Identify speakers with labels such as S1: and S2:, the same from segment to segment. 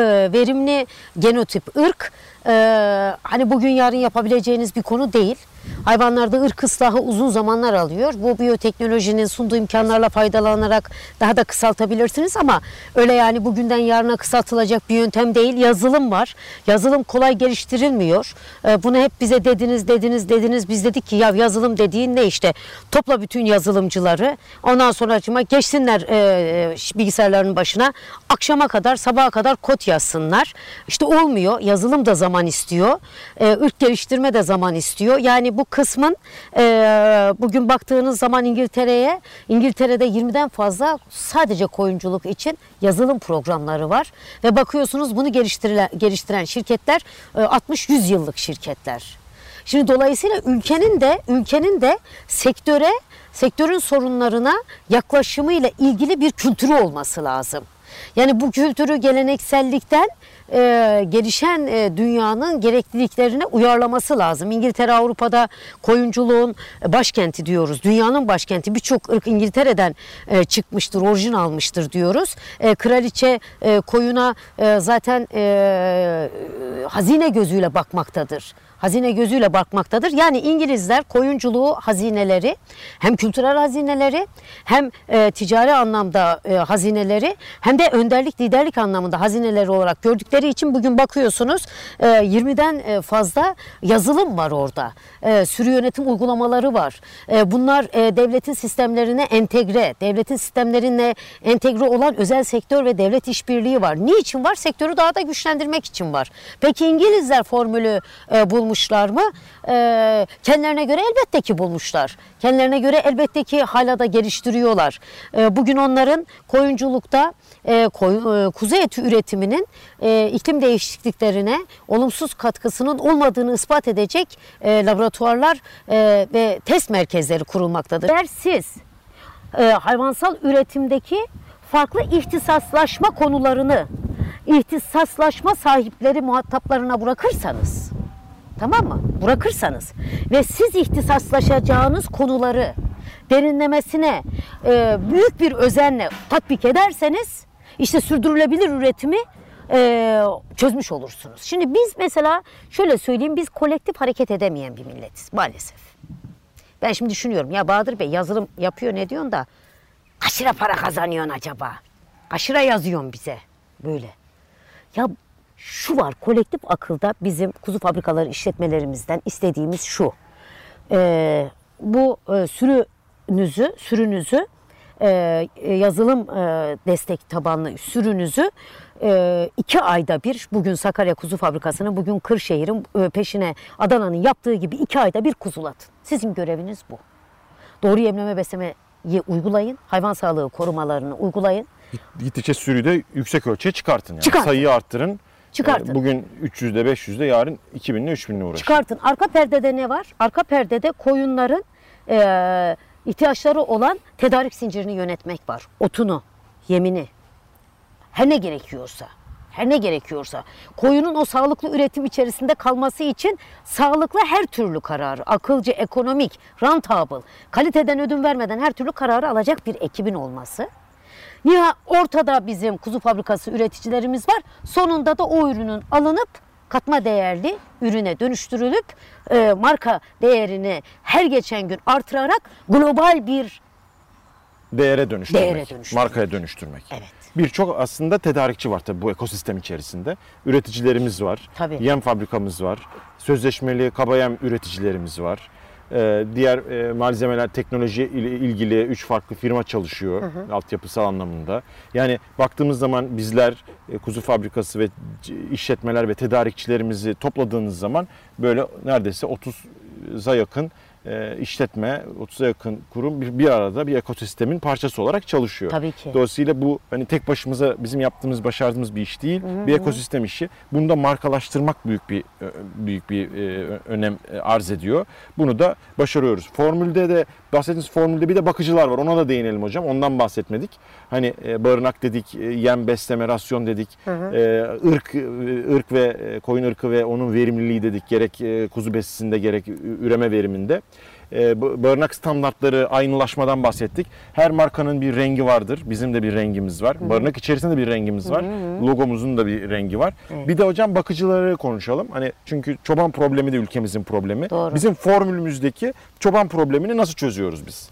S1: e, verimli genotip ırk e, hani bugün yarın yapabileceğiniz bir konu değil. Hayvanlarda ırk ıslahı uzun zamanlar alıyor. Bu biyoteknolojinin sunduğu imkanlarla faydalanarak daha da kısaltabilirsiniz ama öyle yani bugünden yarına kısaltılacak bir yöntem değil. Yazılım var. Yazılım kolay geliştirilmiyor. Ee, bunu hep bize dediniz, dediniz, dediniz. Biz dedik ki ya yazılım dediğin ne işte? Topla bütün yazılımcıları. Ondan sonra acıma geçsinler e, bilgisayarların başına. Akşama kadar, sabaha kadar kod yazsınlar. İşte olmuyor. Yazılım da zaman istiyor. E, ırk geliştirme de zaman istiyor. Yani bu kısmın e, bugün baktığınız zaman İngiltere'ye İngiltere'de 20'den fazla sadece koyunculuk için yazılım programları var ve bakıyorsunuz bunu geliştiren şirketler e, 60-100 yıllık şirketler. Şimdi dolayısıyla ülkenin de ülkenin de sektöre sektörün sorunlarına yaklaşımıyla ilgili bir kültürü olması lazım. Yani bu kültürü geleneksellikten e, gelişen e, dünyanın gerekliliklerine uyarlaması lazım. İngiltere Avrupa'da koyunculuğun başkenti diyoruz. Dünyanın başkenti. Birçok ırk İngiltere'den e, çıkmıştır, orijin almıştır diyoruz. E, kraliçe e, koyuna e, zaten e, hazine gözüyle bakmaktadır hazine gözüyle bakmaktadır. Yani İngilizler koyunculuğu hazineleri hem kültürel hazineleri hem e, ticari anlamda e, hazineleri hem de önderlik liderlik anlamında hazineleri olarak gördükleri için bugün bakıyorsunuz e, 20'den e, fazla yazılım var orada. E, sürü yönetim uygulamaları var. E, bunlar e, devletin sistemlerine entegre, devletin sistemlerine entegre olan özel sektör ve devlet işbirliği var. Niçin var? Sektörü daha da güçlendirmek için var. Peki İngilizler formülü e, bulmuş bulmuşlar mı? E, kendilerine göre elbette ki bulmuşlar. Kendilerine göre elbette ki hala da geliştiriyorlar. E, bugün onların koyunculukta e, e, kuzu eti üretiminin e, iklim değişikliklerine olumsuz katkısının olmadığını ispat edecek e, laboratuvarlar ve test merkezleri kurulmaktadır. Eğer siz hayvansal üretimdeki farklı ihtisaslaşma konularını ihtisaslaşma sahipleri muhataplarına bırakırsanız Tamam mı? Bırakırsanız ve siz ihtisaslaşacağınız konuları derinlemesine e, büyük bir özenle tatbik ederseniz işte sürdürülebilir üretimi e, çözmüş olursunuz. Şimdi biz mesela şöyle söyleyeyim biz kolektif hareket edemeyen bir milletiz maalesef. Ben şimdi düşünüyorum ya Bahadır Bey yazılım yapıyor ne diyorsun da kaç lira para kazanıyorsun acaba? Kaç lira yazıyorsun bize böyle? Ya şu var kolektif akılda bizim kuzu fabrikaları işletmelerimizden istediğimiz şu. E, bu e, sürünüzü, sürünüzü e, yazılım e, destek tabanlı sürünüzü e, iki ayda bir bugün Sakarya Kuzu Fabrikası'nın bugün Kırşehir'in e, peşine Adana'nın yaptığı gibi iki ayda bir kuzulatın. Sizin göreviniz bu. Doğru yemleme beslemeyi uygulayın. Hayvan sağlığı korumalarını uygulayın.
S2: Gittikçe sürüyü de yüksek ölçeğe çıkartın. Yani.
S1: Çıkartın.
S2: Sayıyı arttırın.
S1: Çıkartın.
S2: Bugün 300'de 500'de yarın 2000'le 3000'le uğraşın.
S1: Çıkartın. Arka perdede ne var? Arka perdede koyunların e, ihtiyaçları olan tedarik zincirini yönetmek var. Otunu, yemini. Her ne gerekiyorsa. Her ne gerekiyorsa. Koyunun o sağlıklı üretim içerisinde kalması için sağlıklı her türlü kararı, akılcı, ekonomik, rentable, kaliteden ödün vermeden her türlü kararı alacak bir ekibin olması Niha ortada bizim kuzu fabrikası üreticilerimiz var. Sonunda da o ürünün alınıp katma değerli ürüne dönüştürülüp e, marka değerini her geçen gün artırarak global bir
S2: değere dönüştürmek,
S1: değere dönüştürmek.
S2: markaya dönüştürmek.
S1: Evet.
S2: Birçok aslında tedarikçi var tabii bu ekosistem içerisinde. Üreticilerimiz var,
S1: Tabii.
S2: yem fabrikamız var, sözleşmeli kaba yem üreticilerimiz var. Ee, diğer e, malzemeler teknoloji ile ilgili 3 farklı firma çalışıyor hı hı. altyapısal anlamında. Yani baktığımız zaman bizler e, kuzu fabrikası ve işletmeler ve tedarikçilerimizi topladığınız zaman böyle neredeyse 30'a yakın e, işletme, 30'a yakın kurum bir, bir arada bir ekosistemin parçası olarak çalışıyor.
S1: Tabii ki.
S2: Dolayısıyla bu hani tek başımıza bizim yaptığımız, başardığımız bir iş değil. Hı hı. Bir ekosistem işi. Bunu da markalaştırmak büyük bir e, büyük bir e, önem e, arz ediyor. Bunu da başarıyoruz. Formülde de bahsettiğiniz formülde bir de bakıcılar var. Ona da değinelim hocam. Ondan bahsetmedik. Hani e, barınak dedik, e, yem besleme, rasyon dedik. Hı hı. E, ırk, ırk ve koyun ırkı ve onun verimliliği dedik. Gerek e, kuzu besisinde gerek üreme veriminde. E, barınak standartları aynılaşmadan bahsettik. Her markanın bir rengi vardır. Bizim de bir rengimiz var. Barınak içerisinde de bir rengimiz var. Logomuzun da bir rengi var. Bir de hocam bakıcıları konuşalım. Hani çünkü çoban problemi de ülkemizin problemi.
S1: Doğru.
S2: Bizim formülümüzdeki çoban problemini nasıl çözüyoruz biz?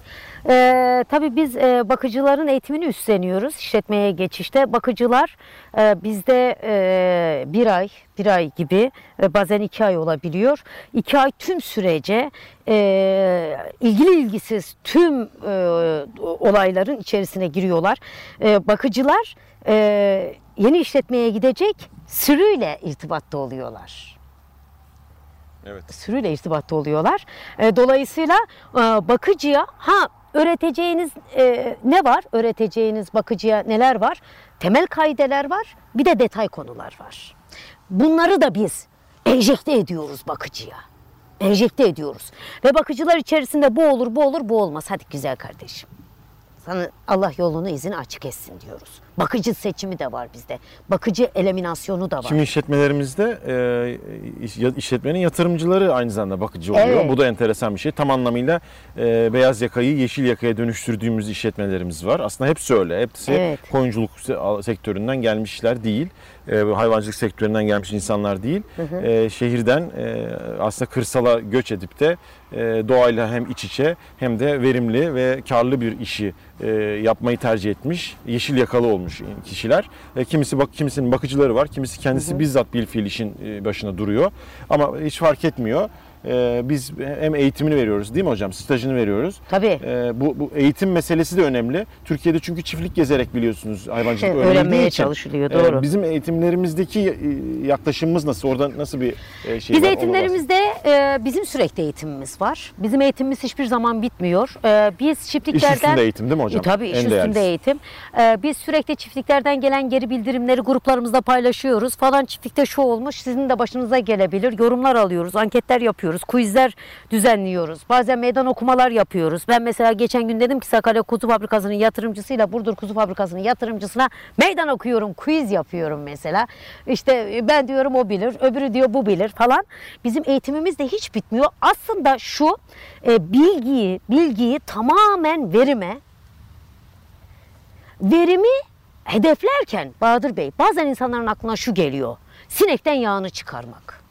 S1: Ee, tabii biz e, bakıcıların eğitimini üstleniyoruz işletmeye geçişte. Bakıcılar e, bizde e, bir ay, bir ay gibi e, bazen iki ay olabiliyor. İki ay tüm sürece e, ilgili ilgisiz tüm e, olayların içerisine giriyorlar. E, bakıcılar e, yeni işletmeye gidecek sürüyle irtibatta oluyorlar
S2: Evet.
S1: sürüyle irtibatta oluyorlar. E, Dolayısıyla e, bakıcıya ha öğreteceğiniz e, ne var? Öğreteceğiniz bakıcıya neler var? Temel kaideler var. Bir de detay konular var. Bunları da biz enjekte ediyoruz bakıcıya. Enjekte ediyoruz. Ve bakıcılar içerisinde bu olur, bu olur, bu olmaz. Hadi güzel kardeşim. Sana Allah yolunu izini açık etsin diyoruz. Bakıcı seçimi de var bizde. Bakıcı eliminasyonu da var.
S2: Şimdi işletmelerimizde e, işletmenin yatırımcıları aynı zamanda bakıcı oluyor.
S1: Evet.
S2: Bu da enteresan bir şey. Tam anlamıyla e, beyaz yakayı yeşil yakaya dönüştürdüğümüz işletmelerimiz var. Aslında hepsi öyle. Hepsi
S1: Evet.
S2: koyunculuk se- sektöründen gelmişler değil. E, hayvancılık sektöründen gelmiş insanlar değil. E, şehirden e, aslında kırsala göç edip de e, doğayla hem iç içe hem de verimli ve karlı bir işi e, yapmayı tercih etmiş. Yeşil yakalı olmuş kişiler. E, kimisi bak kimisinin bakıcıları var. Kimisi kendisi bizzat bir fiil işin e, başına duruyor. Ama hiç fark etmiyor. E, biz hem eğitimini veriyoruz değil mi hocam? Stajını veriyoruz.
S1: Tabii.
S2: E, bu, bu eğitim meselesi de önemli. Türkiye'de çünkü çiftlik gezerek biliyorsunuz hayvancılık
S1: Evet, öğrenmeye
S2: için,
S1: çalışılıyor,
S2: e,
S1: doğru.
S2: bizim eğitimlerimizdeki e, yaklaşımımız nasıl? Orada nasıl bir e, şey
S1: Biz
S2: var?
S1: Eğitimlerimizde e, bizim sürekli eğitimimiz var. Bizim eğitimimiz hiçbir zaman bitmiyor. E, biz
S2: İş
S1: çiftliklerden...
S2: üstünde eğitim değil mi hocam?
S1: E, tabii iş
S2: En
S1: üstünde
S2: değerlisi.
S1: eğitim. E, biz sürekli çiftliklerden gelen geri bildirimleri gruplarımızda paylaşıyoruz. Falan çiftlikte şu olmuş sizin de başınıza gelebilir. Yorumlar alıyoruz, anketler yapıyoruz, quizler düzenliyoruz. Bazen meydan okumalar yapıyoruz. Ben mesela geçen gün dedim ki Sakarya Kuzu Fabrikası'nın yatırımcısıyla Burdur Kuzu Fabrikası'nın yatırımcısına meydan okuyorum, quiz yapıyorum mesela. İşte e, ben diyorum o bilir, öbürü diyor bu bilir falan. Bizim eğitimimiz de hiç bitmiyor. Aslında şu e, bilgiyi, bilgiyi tamamen verime, verimi hedeflerken Bahadır Bey bazen insanların aklına şu geliyor. Sinekten yağını çıkarmak.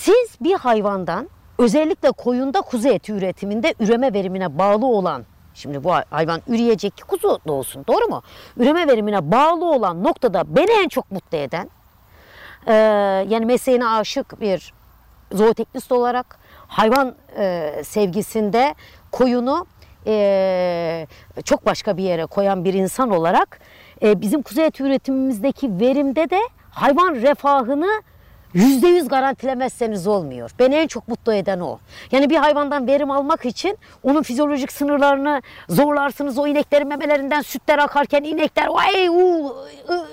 S1: Siz bir hayvandan özellikle koyunda kuzu eti üretiminde üreme verimine bağlı olan Şimdi bu hayvan üreyecek ki kuzu doğsun doğru mu? Üreme verimine bağlı olan noktada beni en çok mutlu eden e, yani mesleğine aşık bir zooteknist olarak hayvan e, sevgisinde koyunu e, çok başka bir yere koyan bir insan olarak e, bizim kuzu eti üretimimizdeki verimde de hayvan refahını yüzde yüz garantilemezseniz olmuyor. Beni en çok mutlu eden o. Yani bir hayvandan verim almak için onun fizyolojik sınırlarını zorlarsınız. O ineklerin memelerinden sütler akarken inekler vay uu, ı,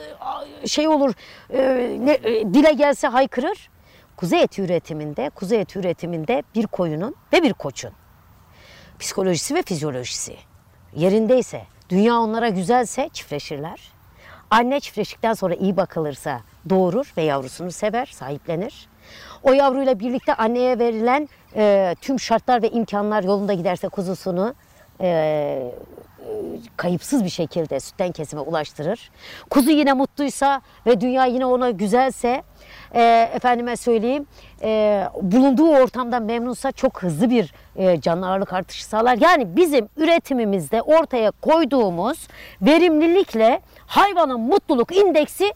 S1: şey olur e, ne, e, dile gelse haykırır. Kuzu eti üretiminde, kuzu eti üretiminde bir koyunun ve bir koçun psikolojisi ve fizyolojisi yerindeyse, dünya onlara güzelse çiftleşirler. Anne çiftleştikten sonra iyi bakılırsa doğurur ve yavrusunu sever, sahiplenir. O yavruyla birlikte anneye verilen e, tüm şartlar ve imkanlar yolunda giderse kuzusunu e, kayıpsız bir şekilde sütten kesime ulaştırır. Kuzu yine mutluysa ve dünya yine ona güzelse e, efendime söyleyeyim e, bulunduğu ortamdan memnunsa çok hızlı bir e, canlı ağırlık artışı sağlar. Yani bizim üretimimizde ortaya koyduğumuz verimlilikle hayvanın mutluluk indeksi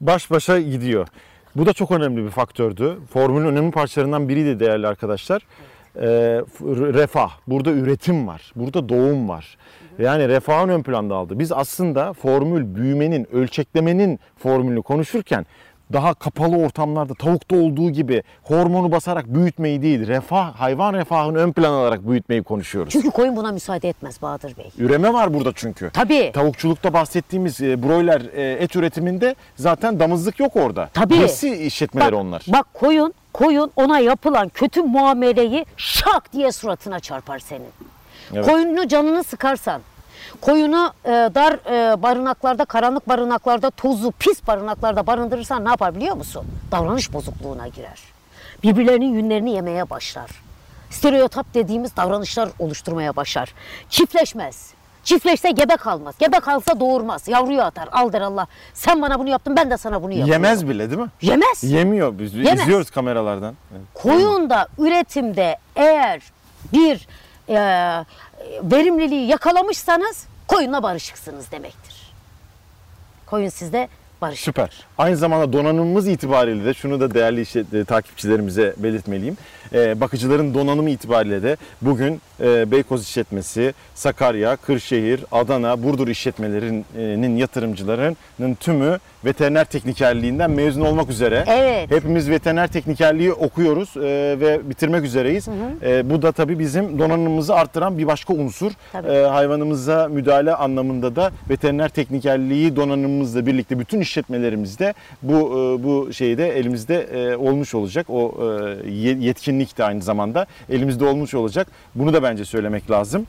S2: baş başa gidiyor. Bu da çok önemli bir faktördü. Formülün önemli parçalarından biriydi değerli arkadaşlar. Ee, f- refah. Burada üretim var. Burada doğum var. Yani refahın ön planda aldı. Biz aslında formül büyümenin, ölçeklemenin formülünü konuşurken daha kapalı ortamlarda tavukta olduğu gibi hormonu basarak büyütmeyi değil, refah, hayvan refahını ön plan alarak büyütmeyi konuşuyoruz.
S1: çünkü koyun buna müsaade etmez Bahadır Bey.
S2: Üreme var burada çünkü.
S1: Tabii.
S2: Tavukçulukta bahsettiğimiz e, broiler e, et üretiminde zaten damızlık yok orada.
S1: Tabii.
S2: Besi işletmeleri
S1: Bak,
S2: onlar.
S1: bak koyun, koyun ona yapılan kötü muameleyi şak diye suratına çarpar senin.
S2: Evet.
S1: Koyunu canını sıkarsan, koyunu e, dar e, barınaklarda, karanlık barınaklarda, tozlu, pis barınaklarda barındırırsan ne yapar biliyor musun? Davranış bozukluğuna girer. Birbirlerinin yünlerini yemeye başlar. stereotip dediğimiz davranışlar oluşturmaya başlar. Çiftleşmez. Çiftleşse gebe kalmaz. Gebe kalsa doğurmaz. Yavruyu atar. Al der Allah. Sen bana bunu yaptın ben de sana bunu yapıyorum.
S2: Yemez bile değil mi?
S1: Yemez.
S2: Yemiyor. Biz
S1: Yemez.
S2: izliyoruz kameralardan. Evet.
S1: Koyunda üretimde eğer bir e, verimliliği yakalamışsanız koyunla barışıksınız demektir. Koyun sizde barışık.
S2: Süper. Aynı zamanda donanımımız itibariyle de şunu da değerli işte, e, takipçilerimize belirtmeliyim. Ee, bakıcıların donanımı itibariyle de bugün e, Beykoz işletmesi, Sakarya, Kırşehir, Adana, Burdur işletmelerinin yatırımcılarının tümü veteriner teknikerliğinden mezun olmak üzere.
S1: Evet.
S2: Hepimiz veteriner teknikerliği okuyoruz e, ve bitirmek üzereyiz. E, bu da tabii bizim donanımımızı arttıran bir başka unsur.
S1: Tabii.
S2: E, hayvanımıza müdahale anlamında da veteriner teknikerliği donanımımızla birlikte bütün işletmelerimizde bu e, bu şeyde elimizde e, olmuş olacak. O e, ye- yetkinlik de aynı zamanda elimizde olmuş olacak. Bunu da bence söylemek lazım.